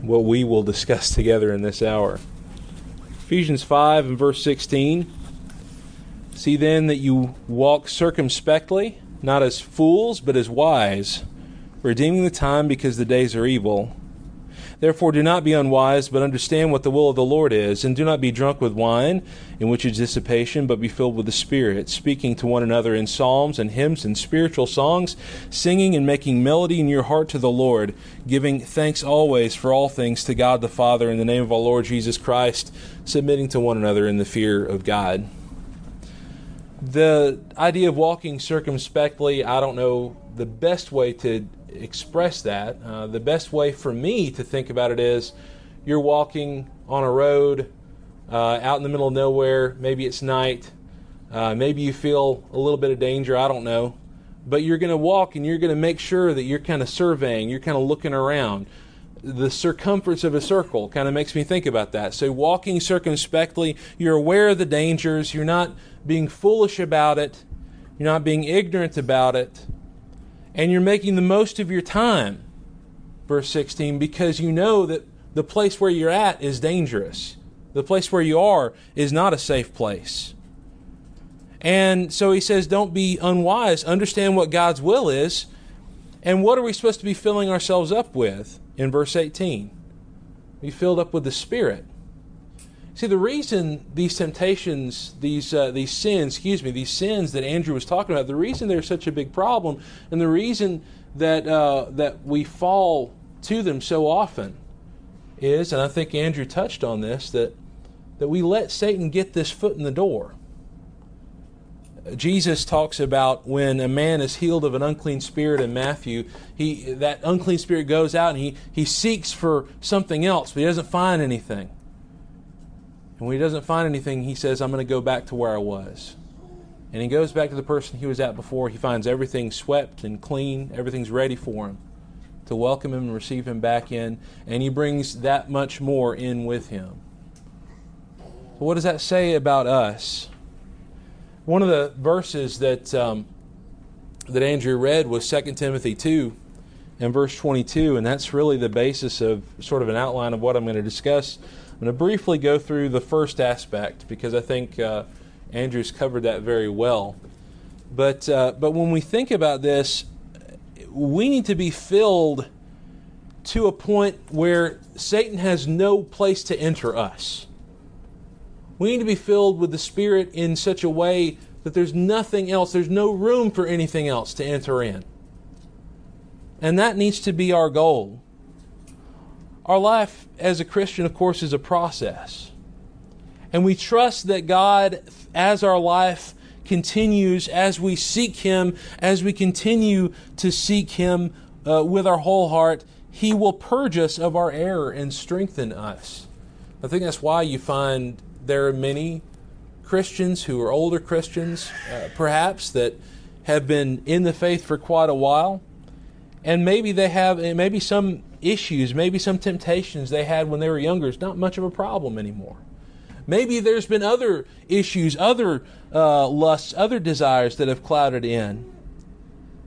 what we will discuss together in this hour. Ephesians 5 and verse 16. See then that you walk circumspectly, not as fools, but as wise, redeeming the time because the days are evil. Therefore, do not be unwise, but understand what the will of the Lord is, and do not be drunk with wine, in which is dissipation, but be filled with the Spirit, speaking to one another in psalms and hymns and spiritual songs, singing and making melody in your heart to the Lord, giving thanks always for all things to God the Father in the name of our Lord Jesus Christ, submitting to one another in the fear of God. The idea of walking circumspectly, I don't know the best way to express that. Uh, the best way for me to think about it is you're walking on a road uh, out in the middle of nowhere. Maybe it's night. Uh, maybe you feel a little bit of danger. I don't know. But you're going to walk and you're going to make sure that you're kind of surveying, you're kind of looking around. The circumference of a circle kind of makes me think about that. So, walking circumspectly, you're aware of the dangers, you're not being foolish about it, you're not being ignorant about it and you're making the most of your time, verse 16, because you know that the place where you're at is dangerous. The place where you are is not a safe place. And so he says, don't be unwise. Understand what God's will is. And what are we supposed to be filling ourselves up with in verse 18? Be filled up with the Spirit. See, the reason these temptations, these uh, these sins, excuse me, these sins that Andrew was talking about, the reason they're such a big problem, and the reason that uh, that we fall to them so often, is, and I think Andrew touched on this, that that we let Satan get this foot in the door. Jesus talks about when a man is healed of an unclean spirit in Matthew, he that unclean spirit goes out and he, he seeks for something else, but he doesn't find anything. And when he doesn't find anything, he says, I'm going to go back to where I was. And he goes back to the person he was at before. He finds everything swept and clean, everything's ready for him to welcome him and receive him back in. And he brings that much more in with him. So, what does that say about us? One of the verses that, um, that Andrew read was 2 Timothy 2 and verse 22, and that's really the basis of sort of an outline of what I'm going to discuss I'm going to briefly go through the first aspect because I think uh, Andrew's covered that very well. But, uh, but when we think about this, we need to be filled to a point where Satan has no place to enter us. We need to be filled with the Spirit in such a way that there's nothing else, there's no room for anything else to enter in. And that needs to be our goal. Our life as a Christian, of course, is a process. And we trust that God, as our life continues, as we seek Him, as we continue to seek Him uh, with our whole heart, He will purge us of our error and strengthen us. I think that's why you find there are many Christians who are older Christians, uh, perhaps, that have been in the faith for quite a while. And maybe they have, maybe some issues, maybe some temptations they had when they were younger is not much of a problem anymore. Maybe there's been other issues, other uh, lusts, other desires that have clouded in.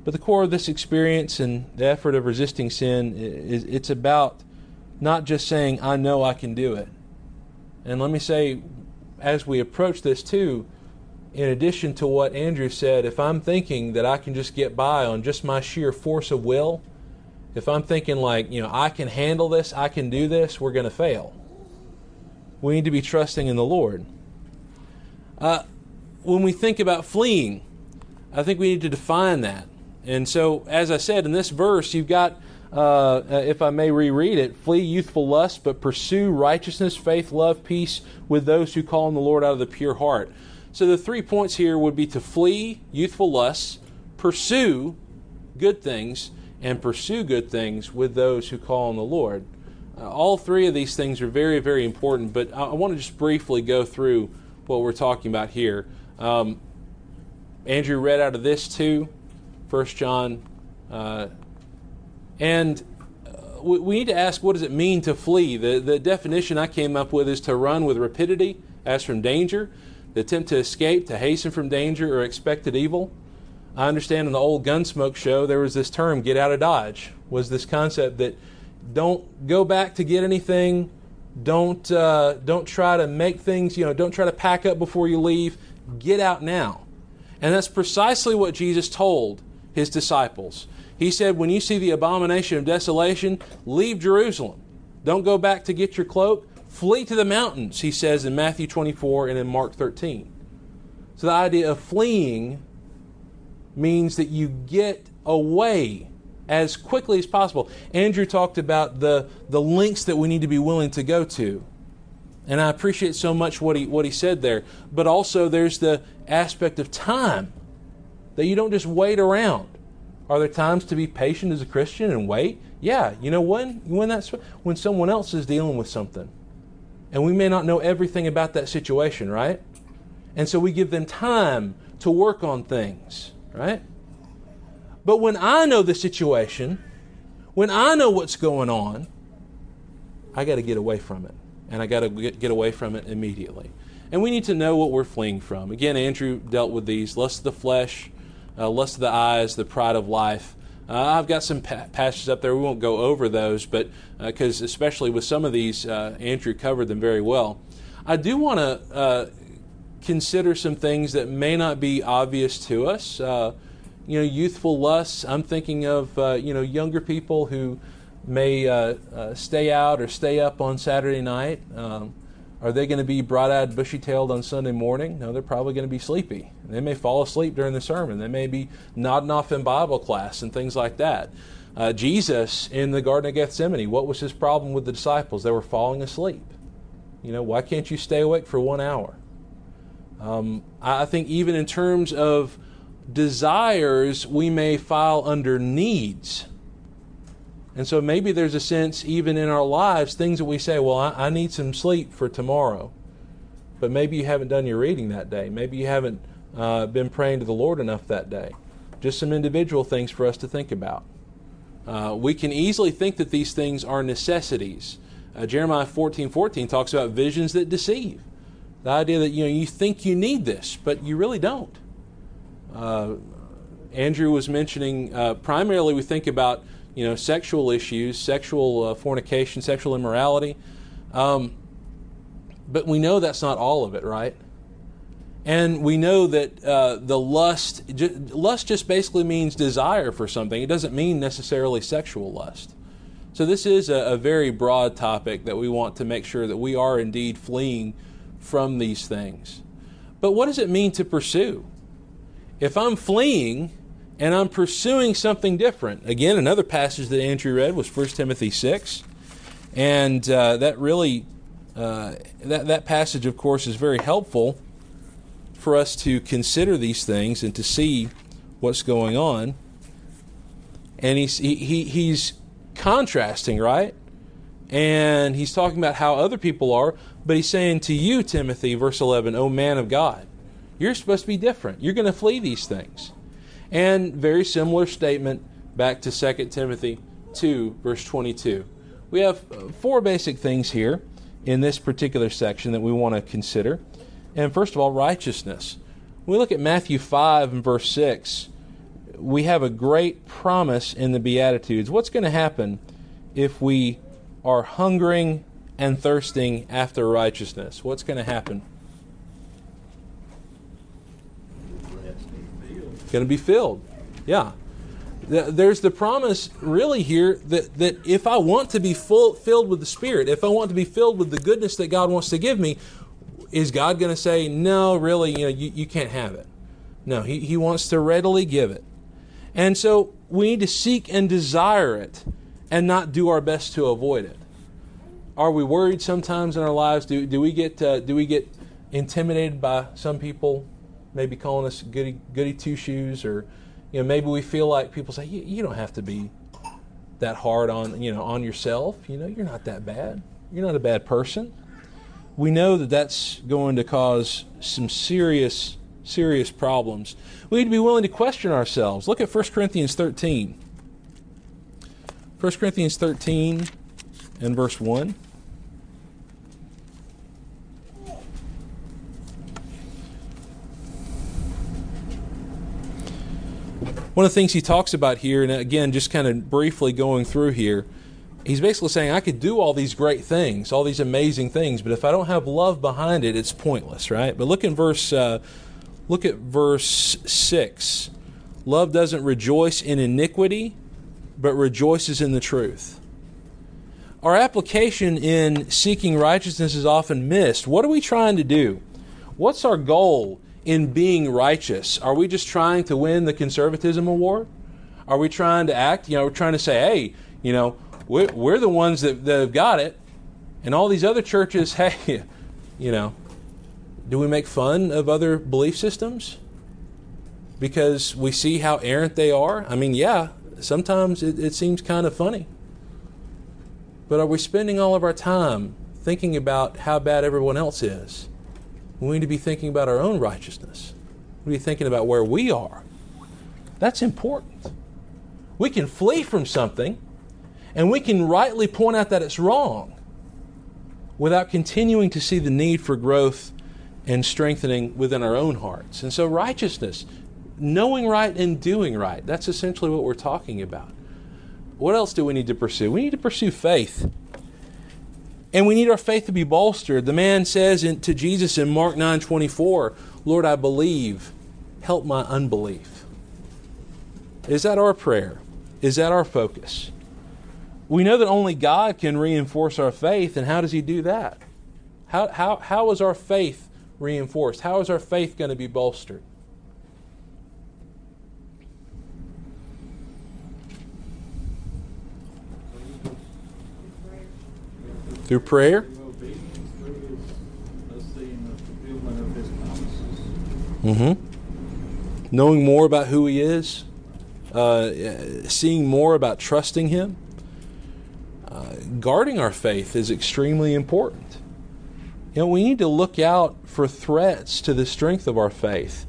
But the core of this experience and the effort of resisting sin is it's about not just saying, I know I can do it. And let me say, as we approach this too, in addition to what Andrew said, if I'm thinking that I can just get by on just my sheer force of will, if I'm thinking like, you know, I can handle this, I can do this, we're going to fail. We need to be trusting in the Lord. Uh, when we think about fleeing, I think we need to define that. And so, as I said in this verse, you've got, uh, uh if I may reread it, flee youthful lust, but pursue righteousness, faith, love, peace with those who call on the Lord out of the pure heart. So, the three points here would be to flee youthful lusts, pursue good things, and pursue good things with those who call on the Lord. Uh, all three of these things are very, very important, but I, I, want to just briefly go through what we're talking about here. Um, Andrew read out of this too, First John, uh, and uh, we, we need to ask what does it mean to flee? The, the definition I came up with is to run with rapidity as from danger, the attempt to escape, to hasten from danger or expected evil. I understand in the old Gunsmoke show there was this term "get out of Dodge." Was this concept that Don't go back to get anything. Don't uh, don't try to make things. You know, don't try to pack up before you leave. Get out now. And that's precisely what Jesus told his disciples. He said, When you see the abomination of desolation, leave Jerusalem. Don't go back to get your cloak. Flee to the mountains, he says in Matthew 24 and in Mark 13. So the idea of fleeing means that you get away as quickly as possible. Andrew talked about the, the lengths that we need to be willing to go to. And I appreciate so much what he, what he said there. But also, there's the aspect of time that you don't just wait around. Are there times to be patient as a Christian and wait? Yeah, you know when? When that's when someone else is dealing with something. And we may not know everything about that situation, right? And so we give them time to work on things, right? But when I know the situation, when I know what's going on, I got to get away from it. And I got to get away from it immediately. And we need to know what we're fleeing from. Again, Andrew dealt with these lust of the flesh, uh, lust of the eyes, the pride of life. Uh, I've got some pa- passages up there. We won't go over those, but because uh, especially with some of these, uh, Andrew covered them very well. I do want to uh, consider some things that may not be obvious to us. Uh, you know, youthful lusts. I'm thinking of uh, you know younger people who may uh, uh, stay out or stay up on Saturday night. Um, are they going to be broad-eyed, bushy-tailed on Sunday morning? No, they're probably going to be sleepy. They may fall asleep during the sermon. They may be nodding off in Bible class and things like that. Uh, Jesus in the Garden of Gethsemane, what was his problem with the disciples? They were falling asleep. You know, why can't you stay awake for one hour? Um, I think even in terms of desires we may file under needs. And so maybe there's a sense, even in our lives, things that we say, well, I, I, need some sleep for tomorrow. But maybe you haven't done your reading that day. Maybe you haven't uh, been praying to the Lord enough that day. Just some individual things for us to think about. Uh, we can easily think that these things are necessities. Uh, Jeremiah 14 14 talks about visions that deceive. The idea that you know you think you need this, but you really don't. Uh, Andrew was mentioning uh, primarily we think about you know sexual issues, sexual uh, fornication, sexual immorality, um, but we know that's not all of it, right? And we know that uh, the lust, lust just basically means desire for something. It doesn't mean necessarily sexual lust. So this is a, a very broad topic that we want to make sure that we are indeed fleeing from these things. But what does it mean to pursue? If I'm fleeing and I'm pursuing something different, again, another passage that Andrew read was 1 Timothy 6. And uh, that really, uh, that, that passage, of course, is very helpful for us to consider these things and to see what's going on. And he's, he, he, he's contrasting, right? And he's talking about how other people are, but he's saying to you, Timothy, verse 11, O man of God, you're supposed to be different. You're going to flee these things. And very similar statement back to 2 Timothy 2, verse 22. We have uh, four basic things here in this particular section that we want to consider. And first of all, righteousness. When we look at Matthew 5 and verse 6, we have a great promise in the Beatitudes. What's going to happen if we are hungering and thirsting after righteousness? What's going to happen? going to be filled. Yeah. There's the promise really here that, that if I want to be full, filled with the Spirit, if I want to be filled with the goodness that God wants to give me, is God going to say, no, really, you know, you, you can't have it? No, he, he wants to readily give it. And so we need to seek and desire it and not do our best to avoid it. Are we worried sometimes in our lives? Do, do we get uh, do we get intimidated by some people maybe calling us goody goody two shoes, or you know maybe we feel like people say you, don't have to be that hard on you know on yourself. You know you're not that bad. You're not a bad person. We know that that's going to cause some serious serious problems. We need to be willing to question ourselves. Look at 1 Corinthians 13. 1 Corinthians 13 and verse 1. One of the things he talks about here, and again, just kind of briefly going through here, he's basically saying I could do all these great things, all these amazing things, but if I don't have love behind it, it's pointless, right? But look in verse uh, look at verse six. Love doesn't rejoice in iniquity, but rejoices in the truth. Our application in seeking righteousness is often missed. What are we trying to do? What's our goal in being righteous? Are we just trying to win the conservatism award? Are we trying to act? You know, we're trying to say, hey, you know, we're, we're the ones that, that have got it, and all these other churches, hey, you know, do we make fun of other belief systems because we see how errant they are? I mean, yeah, sometimes it, it seems kind of funny. But are we spending all of our time thinking about how bad everyone else is? We need to be thinking about our own righteousness. We need to be thinking about where we are. That's important. We can flee from something and we can rightly point out that it's wrong without continuing to see the need for growth and strengthening within our own hearts. And so, righteousness, knowing right and doing right, that's essentially what we're talking about. What else do we need to pursue? We need to pursue faith. And we need our faith to be bolstered. The man says in, to Jesus in Mark 9 24, Lord, I believe, help my unbelief. Is that our prayer? Is that our focus? We know that only God can reinforce our faith, and how does He do that? How, how, how is our faith reinforced? How is our faith going to be bolstered? Through prayer? Mm-hmm. Knowing more about who He is, uh, seeing more about trusting Him uh, guarding our faith is extremely important. You know, we need to look out for threats to the strength of our faith.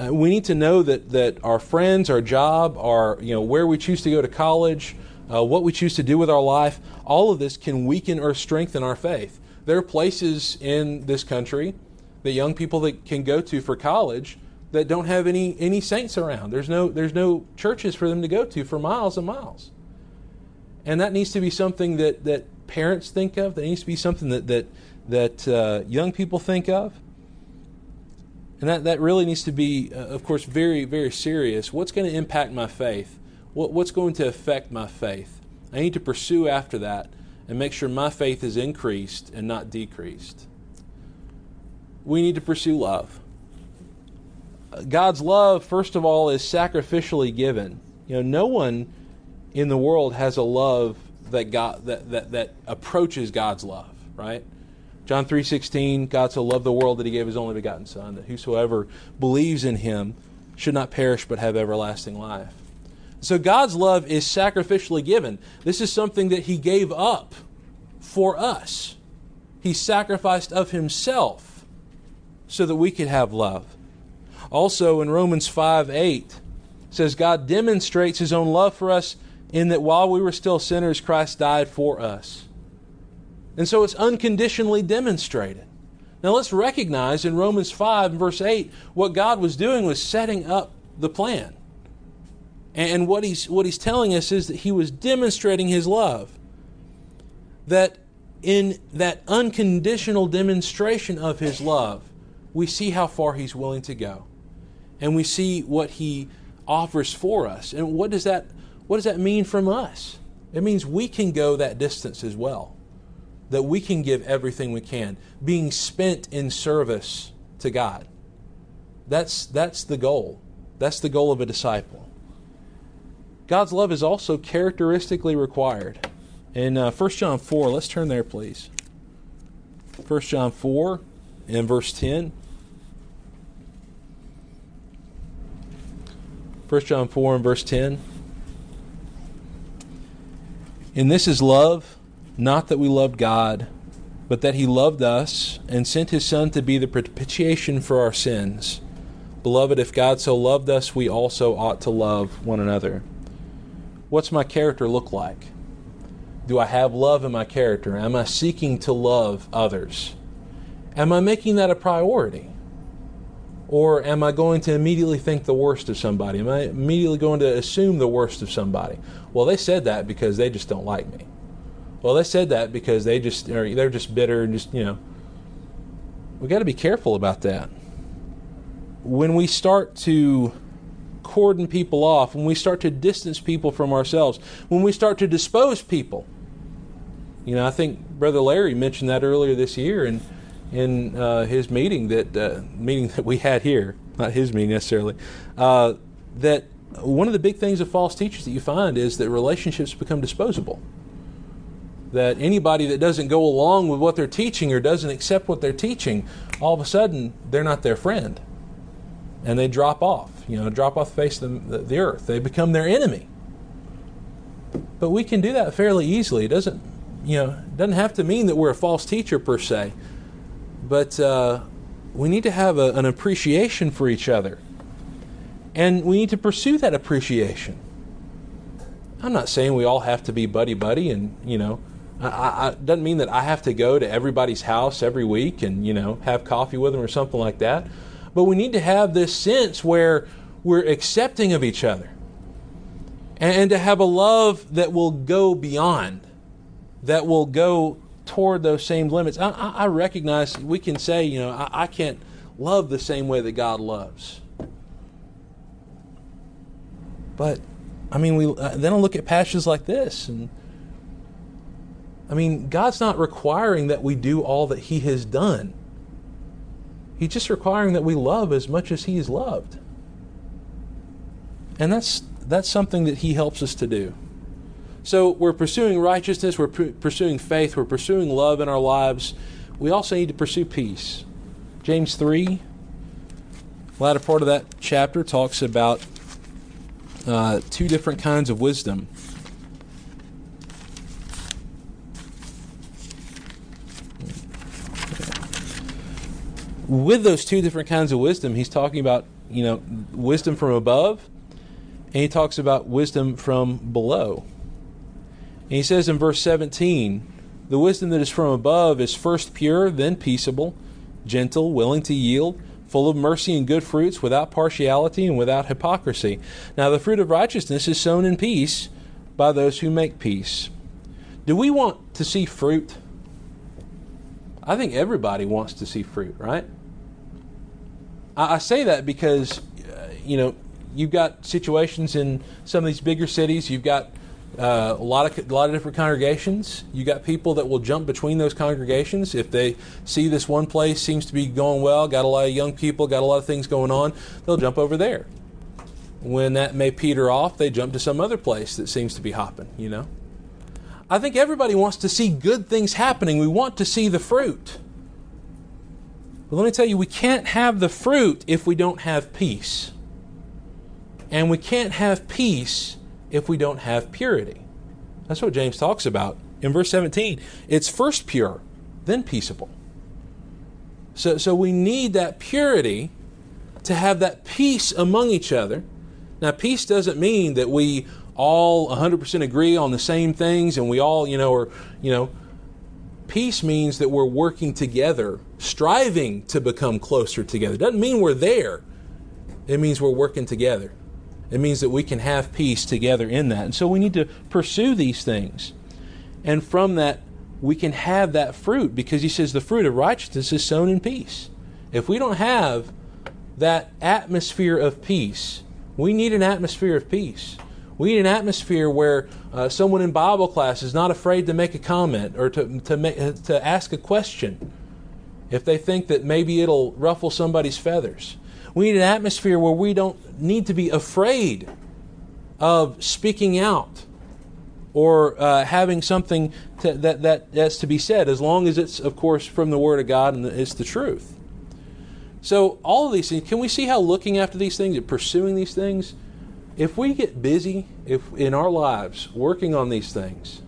Uh, we need to know that, that our friends, our job, our you know where we choose to go to college, uh, what we choose to do with our life, all of this can weaken or strengthen our faith. There are places in this country that young people that can go to for college that don't have any any saints around. There's no there's no churches for them to go to for miles and miles. And that needs to be something that, that parents think of. That needs to be something that, that, that uh, young people think of. And that, that really needs to be, uh, of course, very, very serious. What's going to impact my faith? What, what's going to affect my faith? I need to pursue after that and make sure my faith is increased and not decreased. We need to pursue love. God's love, first of all, is sacrificially given. You know, no one in the world has a love that God that, that, that approaches God's love, right? John 3:16, God so loved the world that he gave his only begotten son that whosoever believes in him should not perish but have everlasting life. So God's love is sacrificially given. This is something that he gave up for us. He sacrificed of himself so that we could have love. Also in Romans 5 8 says God demonstrates his own love for us in that while we were still sinners, Christ died for us. And so it's unconditionally demonstrated. Now let's recognize in Romans 5 and verse 8 what God was doing was setting up the plan. And what he's, what he's telling us is that he was demonstrating his love. That in that unconditional demonstration of his love, we see how far he's willing to go. And we see what he offers for us. And what does that what does that mean from us? It means we can go that distance as well. That we can give everything we can, being spent in service to God. That's, that's the goal. That's the goal of a disciple. God's love is also characteristically required. In uh, 1 John 4, let's turn there, please. 1 John 4 and verse 10. 1 John 4 and verse 10. And this is love, not that we loved God, but that He loved us and sent His Son to be the propitiation for our sins. Beloved, if God so loved us, we also ought to love one another. What's my character look like? Do I have love in my character? Am I seeking to love others? Am I making that a priority? Or am I going to immediately think the worst of somebody? Am I immediately going to assume the worst of somebody? Well, they said that because they just don't like me. Well, they said that because they just they're just bitter and just you know. We got to be careful about that. When we start to cordon people off, when we start to distance people from ourselves, when we start to dispose people. You know, I think Brother Larry mentioned that earlier this year in in uh, his meeting that uh, meeting that we had here, not his meeting necessarily. Uh, that one of the big things of false teachers that you find is that relationships become disposable. That anybody that doesn't go along with what they're teaching or doesn't accept what they're teaching, all of a sudden they're not their friend, and they drop off. You know, drop off the face of the, the earth. They become their enemy. But we can do that fairly easily. It doesn't, you know, doesn't have to mean that we're a false teacher per se, but uh, we need to have a, an appreciation for each other and we need to pursue that appreciation. I'm not saying we all have to be buddy buddy, and you know, I, I, doesn't mean that I have to go to everybody's house every week and you know have coffee with them or something like that. But we need to have this sense where we're accepting of each other, and, to have a love that will go beyond, that will go toward those same limits. I, I recognize we can say, you know, I, I can't love the same way that God loves. But I mean, we uh, then I look at passages like this, and I mean, God's not requiring that we do all that He has done. He's just requiring that we love as much as He is loved, and that's that's something that He helps us to do. So we're pursuing righteousness, we're pursuing faith, we're pursuing love in our lives. We also need to pursue peace. James three, latter part of that chapter talks about uh, two different kinds of wisdom. With those two different kinds of wisdom, he's talking about, you know, wisdom from above, and he talks about wisdom from below. And he says in verse 17, the wisdom that is from above is first pure, then peaceable, gentle, willing to yield full of mercy and good fruits, without partiality and without hypocrisy. Now, the fruit of righteousness is sown in peace by those who make peace. Do we want to see fruit? I think everybody wants to see fruit, right? I, I say that because, uh, you know, you've got situations in some of these bigger cities. You've got uh, a lot of a lot of different congregations. You got people that will jump between those congregations if they see this one place seems to be going well, got a lot of young people, got a lot of things going on. They'll jump over there. When that may peter off, they jump to some other place that seems to be hopping. You know. I think everybody wants to see good things happening. We want to see the fruit. But let me tell you, we can't have the fruit if we don't have peace. And we can't have peace if we don't have purity. That's what James talks about in verse 17. It's first pure, then peaceable. So, so we need that purity to have that peace among each other. Now, peace doesn't mean that we all 100% agree on the same things and we all, you know, are, you know, peace means that we're working together, striving to become closer together. It doesn't mean we're there, it means we're working together. It means that we can have peace together in that. And so we need to pursue these things. And from that, we can have that fruit because he says the fruit of righteousness is sown in peace. If we don't have that atmosphere of peace, we need an atmosphere of peace. We need an atmosphere where uh, someone in Bible class is not afraid to make a comment or to, to, make, to ask a question if they think that maybe it'll ruffle somebody's feathers. We need an atmosphere where we don't need to be afraid of speaking out or uh, having something to, that, that that's to be said, as long as it's, of course, from the Word of God and it's the truth. So, all of these things, can we see how looking after these things and pursuing these things, if we get busy if in our lives working on these things,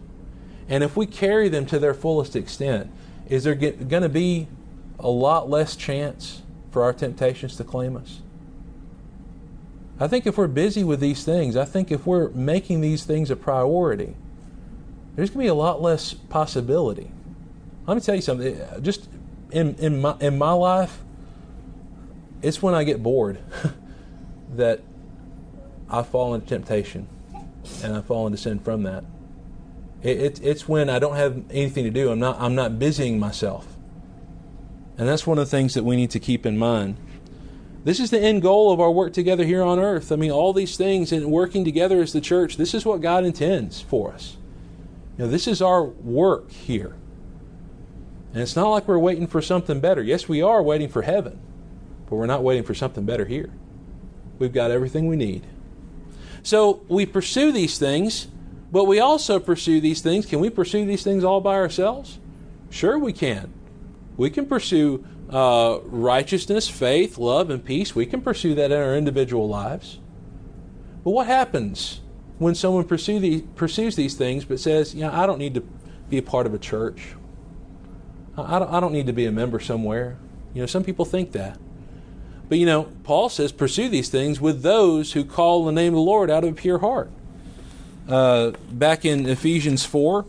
and if we carry them to their fullest extent, is there going to be a lot less chance for our temptations to claim us. I think if we're busy with these things, I think if we're making these things a priority, there's going to be a lot less possibility. Let me tell you something. Eh, just in, in, my, in my life, it's when I get bored that I fall into temptation and I fall into sin from that. It, it, it's when I don't have anything to do. I'm not, I'm not busying myself. And that's one of the things that we need to keep in mind. This is the end goal of our work together here on earth. I mean, all these things and working together as the church, this is what God intends for us. You know, this is our work here. And it's not like we're waiting for something better. Yes, we are waiting for heaven, but we're not waiting for something better here. We've got everything we need. So we pursue these things, but we also pursue these things. Can we pursue these things all by ourselves? Sure, we can. We can pursue uh, righteousness, faith, love, and peace. We can pursue that in our individual lives. But what happens when someone pursue the, pursues these things but says, you know, I don't need to be a part of a church? I don't, I don't need to be a member somewhere. You know, some people think that. But you know, Paul says, pursue these things with those who call the name of the Lord out of a pure heart. Uh, back in Ephesians 4,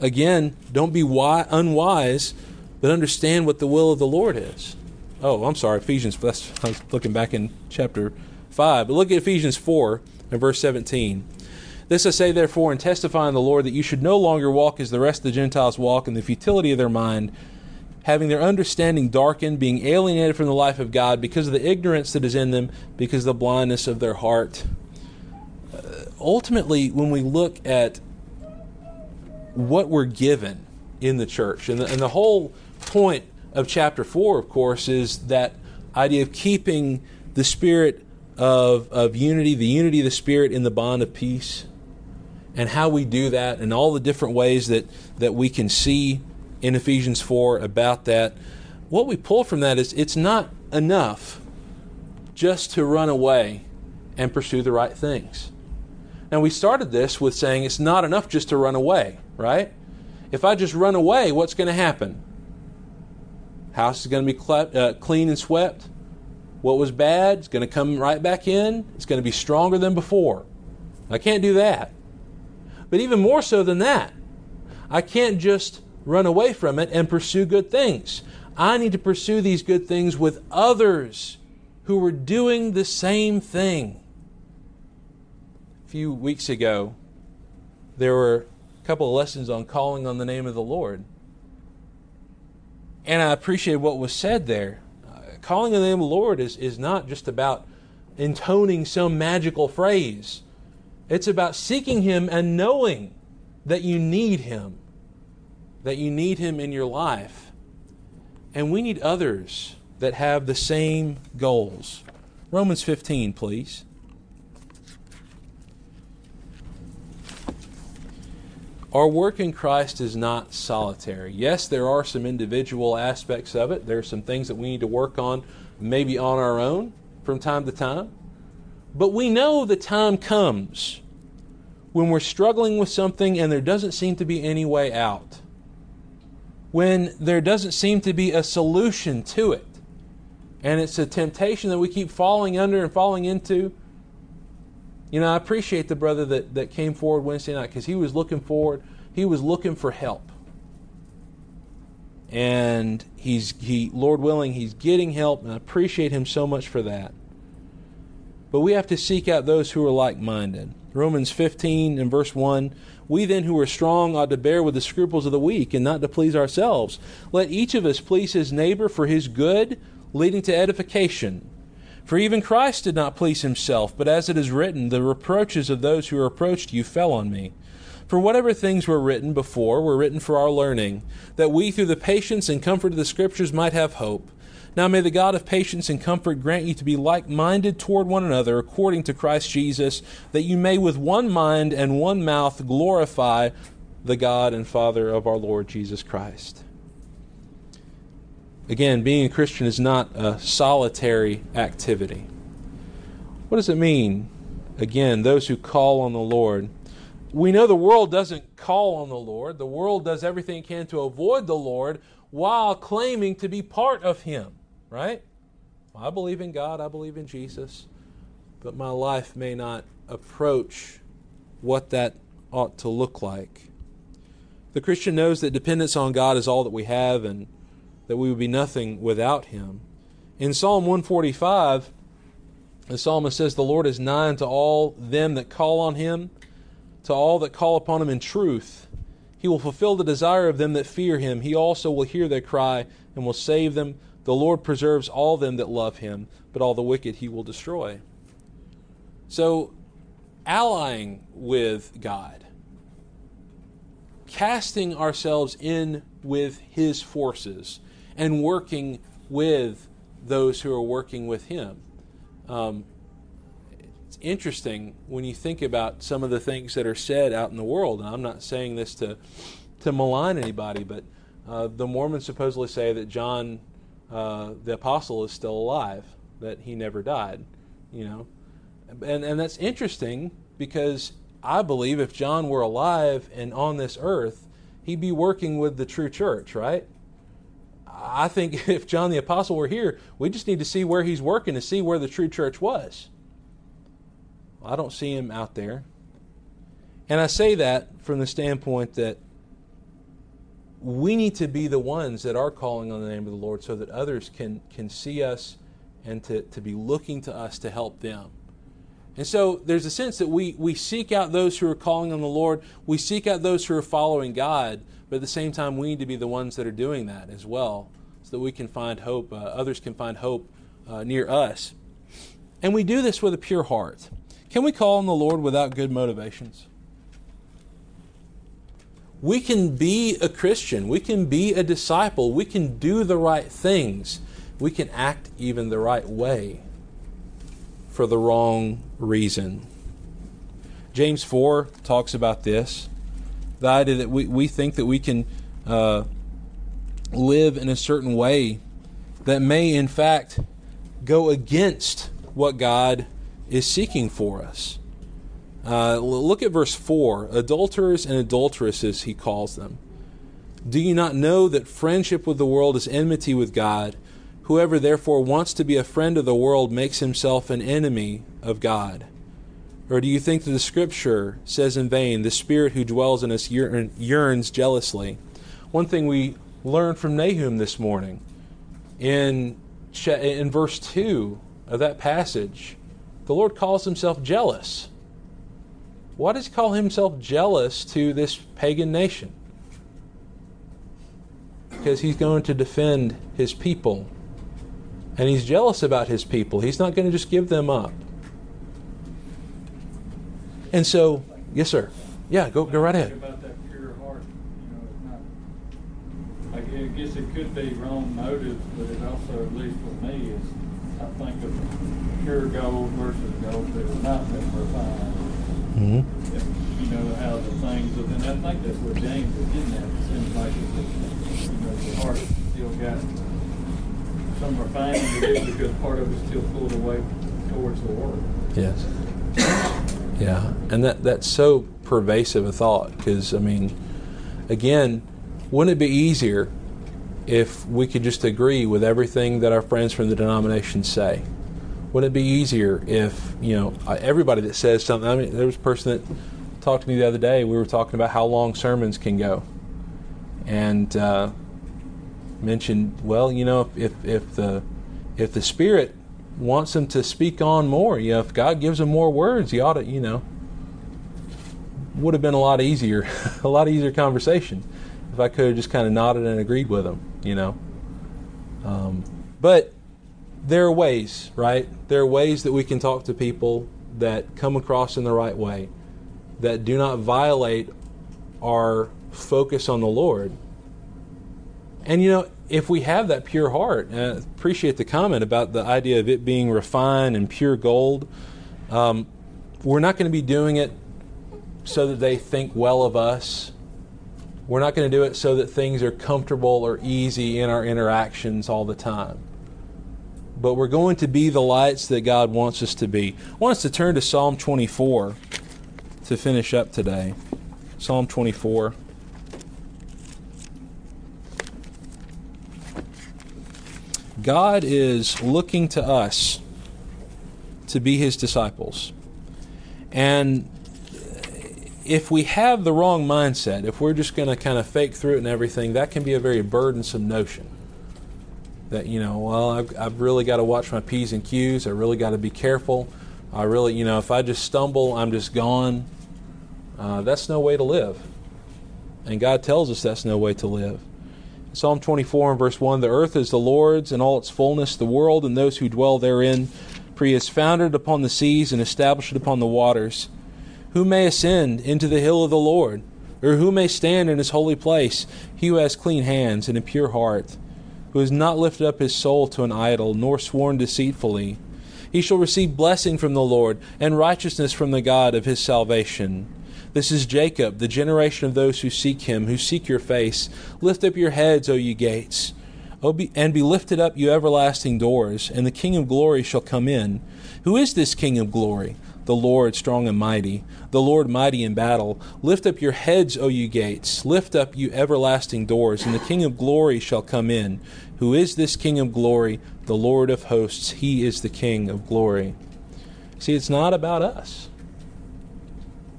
again, don't be wise, unwise, but understand what the will of the Lord is. Oh, I'm sorry, Ephesians, I was looking back in chapter 5. But look at Ephesians 4 and verse 17. This I say, therefore, and testify in the Lord that you should no longer walk as the rest of the Gentiles walk in the futility of their mind, having their understanding darkened, being alienated from the life of God because of the ignorance that is in them, because of the blindness of their heart. Uh, ultimately, when we look at what we're given in the church, and the, and the whole point of chapter 4, of course, is that idea of keeping the spirit of, of unity, the unity of the spirit in the bond of peace and how we do that and all the different ways that, that we can see in Ephesians 4 about that. What we pull from that is it's not enough just to run away and pursue the right things. Now, we started this with saying it's not enough just to run away, right? If I just run away, what's going to happen? House is going to be cle- uh, clean and swept. What was bad is going to come right back in. It's going to be stronger than before. I can't do that. But even more so than that, I can't just run away from it and pursue good things. I need to pursue these good things with others who are doing the same thing. A few weeks ago, there were couple of lessons on calling on the name of the Lord. And I appreciate what was said there. Uh, calling on the name of the Lord is, is not just about intoning some magical phrase. It's about seeking Him and knowing that you need Him, that you need Him in your life. And we need others that have the same goals. Romans 15, please. Our work in Christ is not solitary. Yes, there are some individual aspects of it. There are some things that we need to work on, maybe on our own from time to time. But we know the time comes when we're struggling with something and there doesn't seem to be any way out. When there doesn't seem to be a solution to it. And it's a temptation that we keep falling under and falling into. You know, I appreciate the brother that, that came forward Wednesday night because he was looking forward, he was looking for help. And he's he Lord willing, he's getting help, and I appreciate him so much for that. But we have to seek out those who are like minded. Romans 15 and verse 1 We then who are strong ought to bear with the scruples of the weak and not to please ourselves. Let each of us please his neighbor for his good, leading to edification. For even Christ did not please himself, but as it is written, The reproaches of those who reproached you fell on me. For whatever things were written before were written for our learning, that we through the patience and comfort of the Scriptures might have hope. Now may the God of patience and comfort grant you to be like minded toward one another according to Christ Jesus, that you may with one mind and one mouth glorify the God and Father of our Lord Jesus Christ. Again, being a Christian is not a solitary activity. What does it mean? Again, those who call on the Lord. We know the world doesn't call on the Lord. The world does everything it can to avoid the Lord while claiming to be part of Him right? I believe in God, I believe in Jesus, but my life may not approach what that ought to look like. The Christian knows that dependence on God is all that we have and that we would be nothing without Him. In Psalm 145, the psalmist says, The Lord is nigh unto all them that call on Him, to all that call upon him in truth. He will fulfill the desire of them that fear him. He also will hear their cry and will save them. The Lord preserves all them that love him, but all the wicked he will destroy. So, allying with God, casting ourselves in with his forces, and working with those who are working with him. Um, it's interesting when you think about some of the things that are said out in the world. And I'm not saying this to to malign anybody, but uh, the Mormons supposedly say that John, uh, the apostle, is still alive, that he never died. You know, and and that's interesting because I believe if John were alive and on this earth, he'd be working with the true church, right? I think if John the Apostle were here, we just need to see where he's working to see where the true church was. Well, I don't see him out there. And I say that from the standpoint that we need to be the ones that are calling on the name of the Lord so that others can, can see us and to, to be looking to us to help them. And so there's a sense that we, we seek out those who are calling on the Lord, we seek out those who are following God, but at the same time, we need to be the ones that are doing that as well, so that we can find hope, uh, others can find hope uh, near us. And we do this with a pure heart. Can we call on the Lord without good motivations? We can be a Christian, we can be a disciple, we can do the right things, we can act even the right way for the wrong reason. James 4 talks about this the idea that we, we think that we can uh, live in a certain way that may, in fact, go against what God is seeking for us. Uh, look at verse 4 adulterers and adulteresses, he calls them. Do you not know that friendship with the world is enmity with God? Whoever therefore wants to be a friend of the world makes himself an enemy of God. Or do you think that the Scripture says in vain, the Spirit who dwells in us yearns jealously? One thing we learned from Nahum this morning in, in verse 2 of that passage, the Lord calls himself jealous. Why does he call himself jealous to this pagan nation? Because he's going to defend his people. And he's jealous about his people. He's not going to just give them up. And so, yes, sir. Yeah, go go right ahead. About that pure heart, you know, not, I guess it could be wrong motives, but it also, at least for me, is I think of pure gold versus gold that has not been refined. Mm-hmm. You know how the things, of, and I think that's what James is getting at. It seems like that, you know, the heart still got some refining to do because part of it's still pulled away towards the world. Yes. Yeah, and that that's so pervasive a thought because I mean, again, wouldn't it be easier if we could just agree with everything that our friends from the denomination say? Wouldn't it be easier if you know everybody that says something? I mean, there was a person that talked to me the other day. We were talking about how long sermons can go, and uh, mentioned, well, you know, if if the if the Spirit wants them to speak on more. You know, if God gives them more words, he ought to, you know, would have been a lot easier, a lot easier conversation if I could have just kind of nodded and agreed with them, you know. Um, but there are ways, right? There are ways that we can talk to people that come across in the right way, that do not violate our focus on the Lord. And you know, if we have that pure heart, I appreciate the comment about the idea of it being refined and pure gold. Um, we're not going to be doing it so that they think well of us. We're not going to do it so that things are comfortable or easy in our interactions all the time. But we're going to be the lights that God wants us to be. I want us to turn to Psalm 24 to finish up today. Psalm 24. God is looking to us to be his disciples. And if we have the wrong mindset, if we're just going to kind of fake through it and everything, that can be a very burdensome notion. That, you know, well, I've, I've really got to watch my P's and Q's. I really got to be careful. I really, you know, if I just stumble, I'm just gone. Uh, that's no way to live. And God tells us that's no way to live. Psalm 24 and verse 1 The earth is the Lord's and all its fullness, the world and those who dwell therein. For he has founded upon the seas and established it upon the waters. Who may ascend into the hill of the Lord? Or who may stand in his holy place? He who has clean hands and a pure heart, who has not lifted up his soul to an idol, nor sworn deceitfully. He shall receive blessing from the Lord, and righteousness from the God of his salvation. This is Jacob, the generation of those who seek him, who seek your face. Lift up your heads, O ye gates, and be lifted up, you everlasting doors, and the King of glory shall come in. Who is this King of glory? The Lord strong and mighty, the Lord mighty in battle. Lift up your heads, O you gates, lift up, you everlasting doors, and the King of glory shall come in. Who is this King of glory? The Lord of hosts, he is the King of glory. See, it's not about us.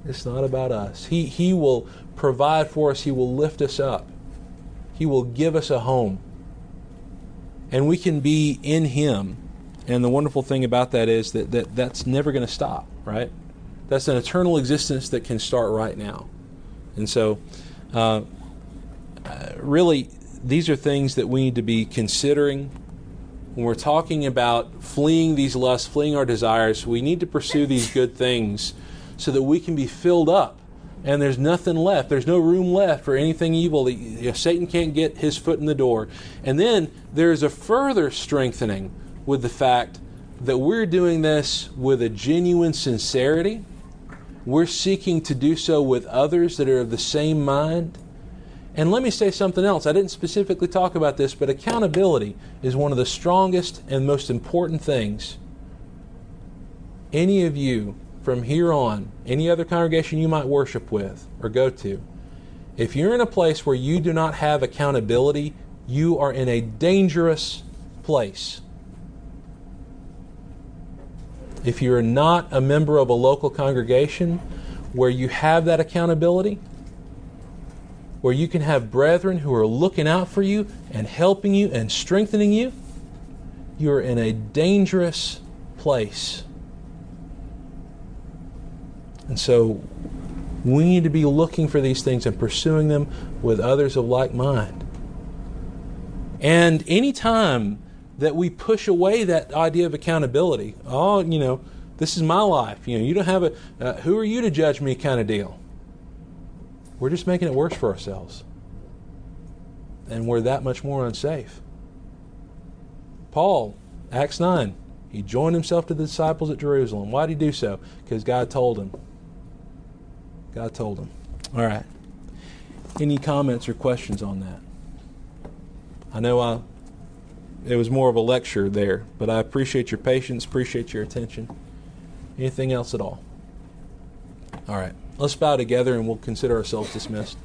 It's not about us. He, he will provide for us, He will lift us up, He will give us a home. And we can be in Him. And the wonderful thing about that is that, that that's never going to stop, right? That's an eternal existence that can start right now. And so, uh, really, these are things that we need to be considering when we're talking about fleeing these lusts, fleeing our desires. We need to pursue these good things so that we can be filled up and there's nothing left. There's no room left for anything evil. Satan can't get his foot in the door. And then there's a further strengthening with the fact that we're doing this with a genuine sincerity. We're seeking to do so with others that are of the same mind. And let me say something else. I didn't specifically talk about this, but accountability is one of the strongest and most important things any of you from here on, any other congregation you might worship with or go to, if you're in a place where you do not have accountability, you are in a dangerous place. If you're not a member of a local congregation where you have that accountability, where you can have brethren who are looking out for you and helping you and strengthening you, you're in a dangerous place. And so we need to be looking for these things and pursuing them with others of like mind. And anytime that we push away that idea of accountability, oh, you know, this is my life. You know, you don't have a uh, who are you to judge me kind of deal. We're just making it worse for ourselves. And we're that much more unsafe. Paul, Acts 9, he joined himself to the disciples at Jerusalem. Why did he do so? Because God told him. God told him. All right. Any comments or questions on that? I know I it was more of a lecture there, but I appreciate your patience, appreciate your attention. Anything else at all? All right. Let's bow together and we'll consider ourselves dismissed.